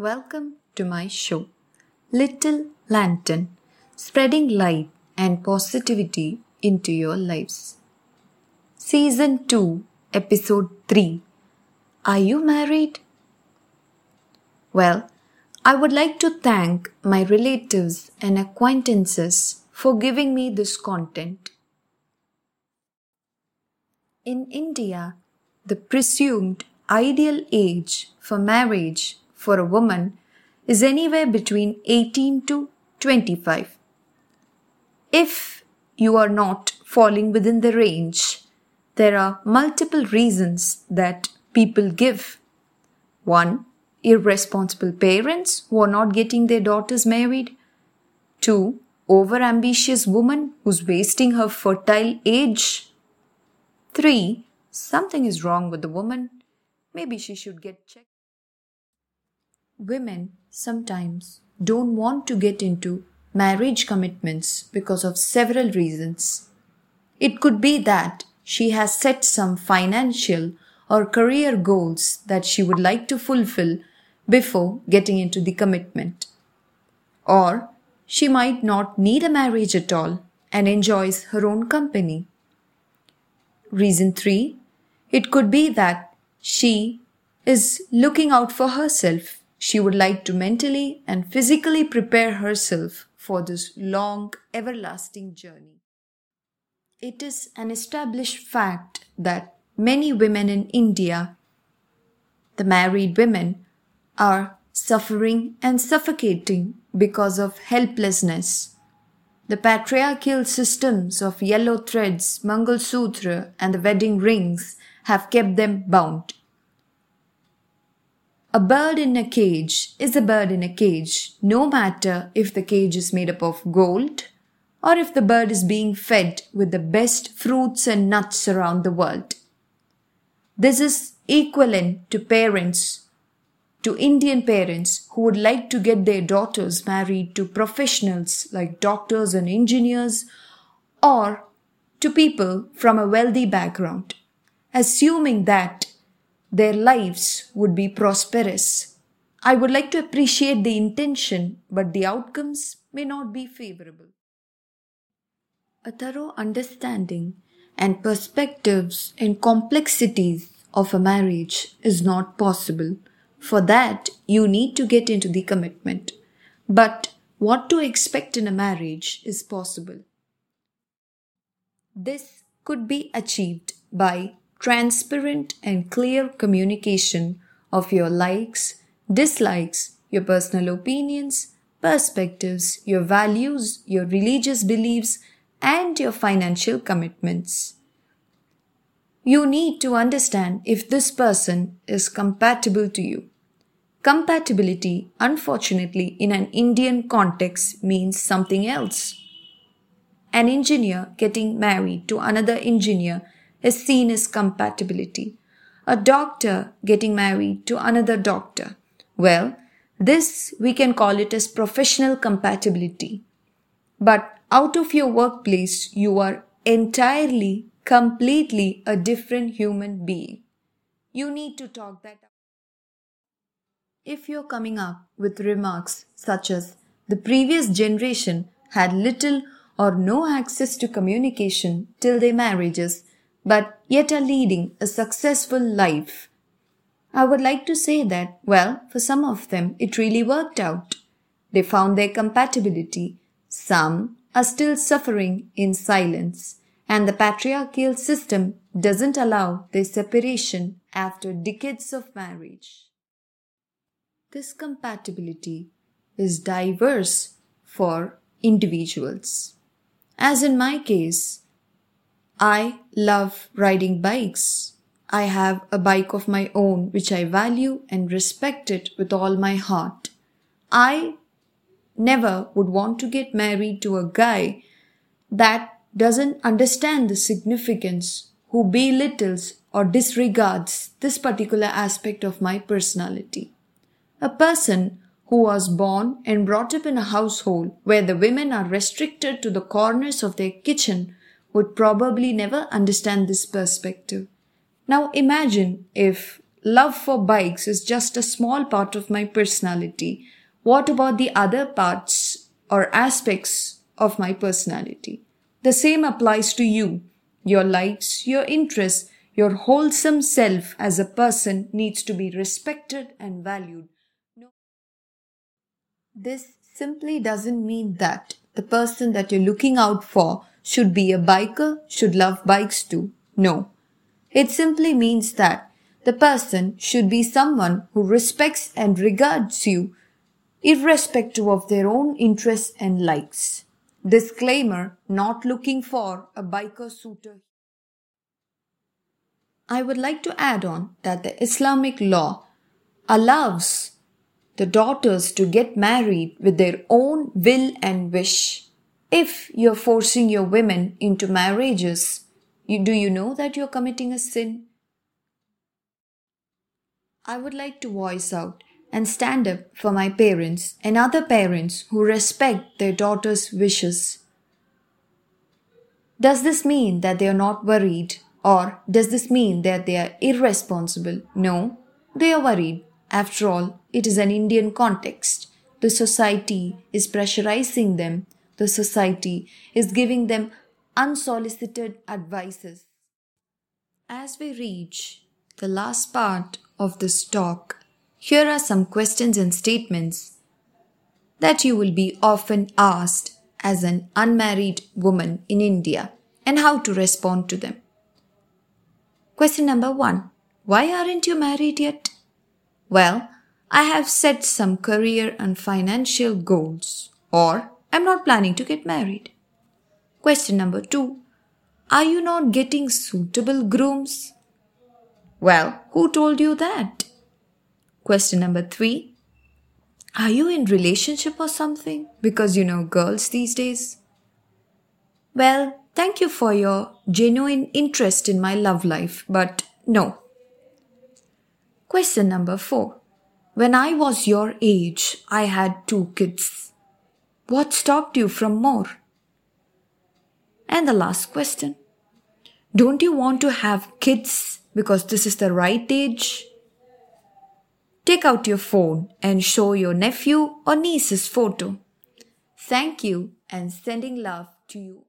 Welcome to my show, Little Lantern, spreading light and positivity into your lives. Season 2, Episode 3 Are you married? Well, I would like to thank my relatives and acquaintances for giving me this content. In India, the presumed ideal age for marriage for a woman is anywhere between 18 to 25. If you are not falling within the range, there are multiple reasons that people give. One, irresponsible parents who are not getting their daughters married. Two, overambitious woman who's wasting her fertile age. Three, something is wrong with the woman. Maybe she should get checked. Women sometimes don't want to get into marriage commitments because of several reasons. It could be that she has set some financial or career goals that she would like to fulfill before getting into the commitment. Or she might not need a marriage at all and enjoys her own company. Reason 3 It could be that she is looking out for herself. She would like to mentally and physically prepare herself for this long, everlasting journey. It is an established fact that many women in India, the married women, are suffering and suffocating because of helplessness. The patriarchal systems of yellow threads, Mangal Sutra, and the wedding rings have kept them bound. A bird in a cage is a bird in a cage, no matter if the cage is made up of gold or if the bird is being fed with the best fruits and nuts around the world. This is equivalent to parents, to Indian parents who would like to get their daughters married to professionals like doctors and engineers or to people from a wealthy background, assuming that their lives would be prosperous. I would like to appreciate the intention, but the outcomes may not be favorable. A thorough understanding and perspectives and complexities of a marriage is not possible. For that, you need to get into the commitment. But what to expect in a marriage is possible. This could be achieved by transparent and clear communication of your likes, dislikes, your personal opinions, perspectives, your values, your religious beliefs, and your financial commitments. You need to understand if this person is compatible to you. Compatibility, unfortunately, in an Indian context means something else. An engineer getting married to another engineer is seen as compatibility. A doctor getting married to another doctor. Well, this we can call it as professional compatibility. But out of your workplace, you are entirely, completely a different human being. You need to talk that up. If you're coming up with remarks such as the previous generation had little or no access to communication till their marriages, but yet are leading a successful life. I would like to say that, well, for some of them, it really worked out. They found their compatibility. Some are still suffering in silence, and the patriarchal system doesn't allow their separation after decades of marriage. This compatibility is diverse for individuals. As in my case, I love riding bikes. I have a bike of my own which I value and respect it with all my heart. I never would want to get married to a guy that doesn't understand the significance, who belittles or disregards this particular aspect of my personality. A person who was born and brought up in a household where the women are restricted to the corners of their kitchen would probably never understand this perspective. Now imagine if love for bikes is just a small part of my personality. What about the other parts or aspects of my personality? The same applies to you. Your likes, your interests, your wholesome self as a person needs to be respected and valued. No. This simply doesn't mean that the person that you're looking out for should be a biker, should love bikes too. No. It simply means that the person should be someone who respects and regards you irrespective of their own interests and likes. Disclaimer not looking for a biker suitor. I would like to add on that the Islamic law allows the daughters to get married with their own will and wish. If you're forcing your women into marriages, you, do you know that you're committing a sin? I would like to voice out and stand up for my parents and other parents who respect their daughters' wishes. Does this mean that they are not worried or does this mean that they are irresponsible? No, they are worried. After all, it is an Indian context. The society is pressurizing them. The society is giving them unsolicited advices. As we reach the last part of this talk, here are some questions and statements that you will be often asked as an unmarried woman in India and how to respond to them. Question number one Why aren't you married yet? Well, I have set some career and financial goals, or I'm not planning to get married. Question number two Are you not getting suitable grooms? Well, who told you that? Question number three Are you in relationship or something? Because you know girls these days. Well, thank you for your genuine interest in my love life, but no, Question number four. When I was your age, I had two kids. What stopped you from more? And the last question. Don't you want to have kids because this is the right age? Take out your phone and show your nephew or niece's photo. Thank you and sending love to you.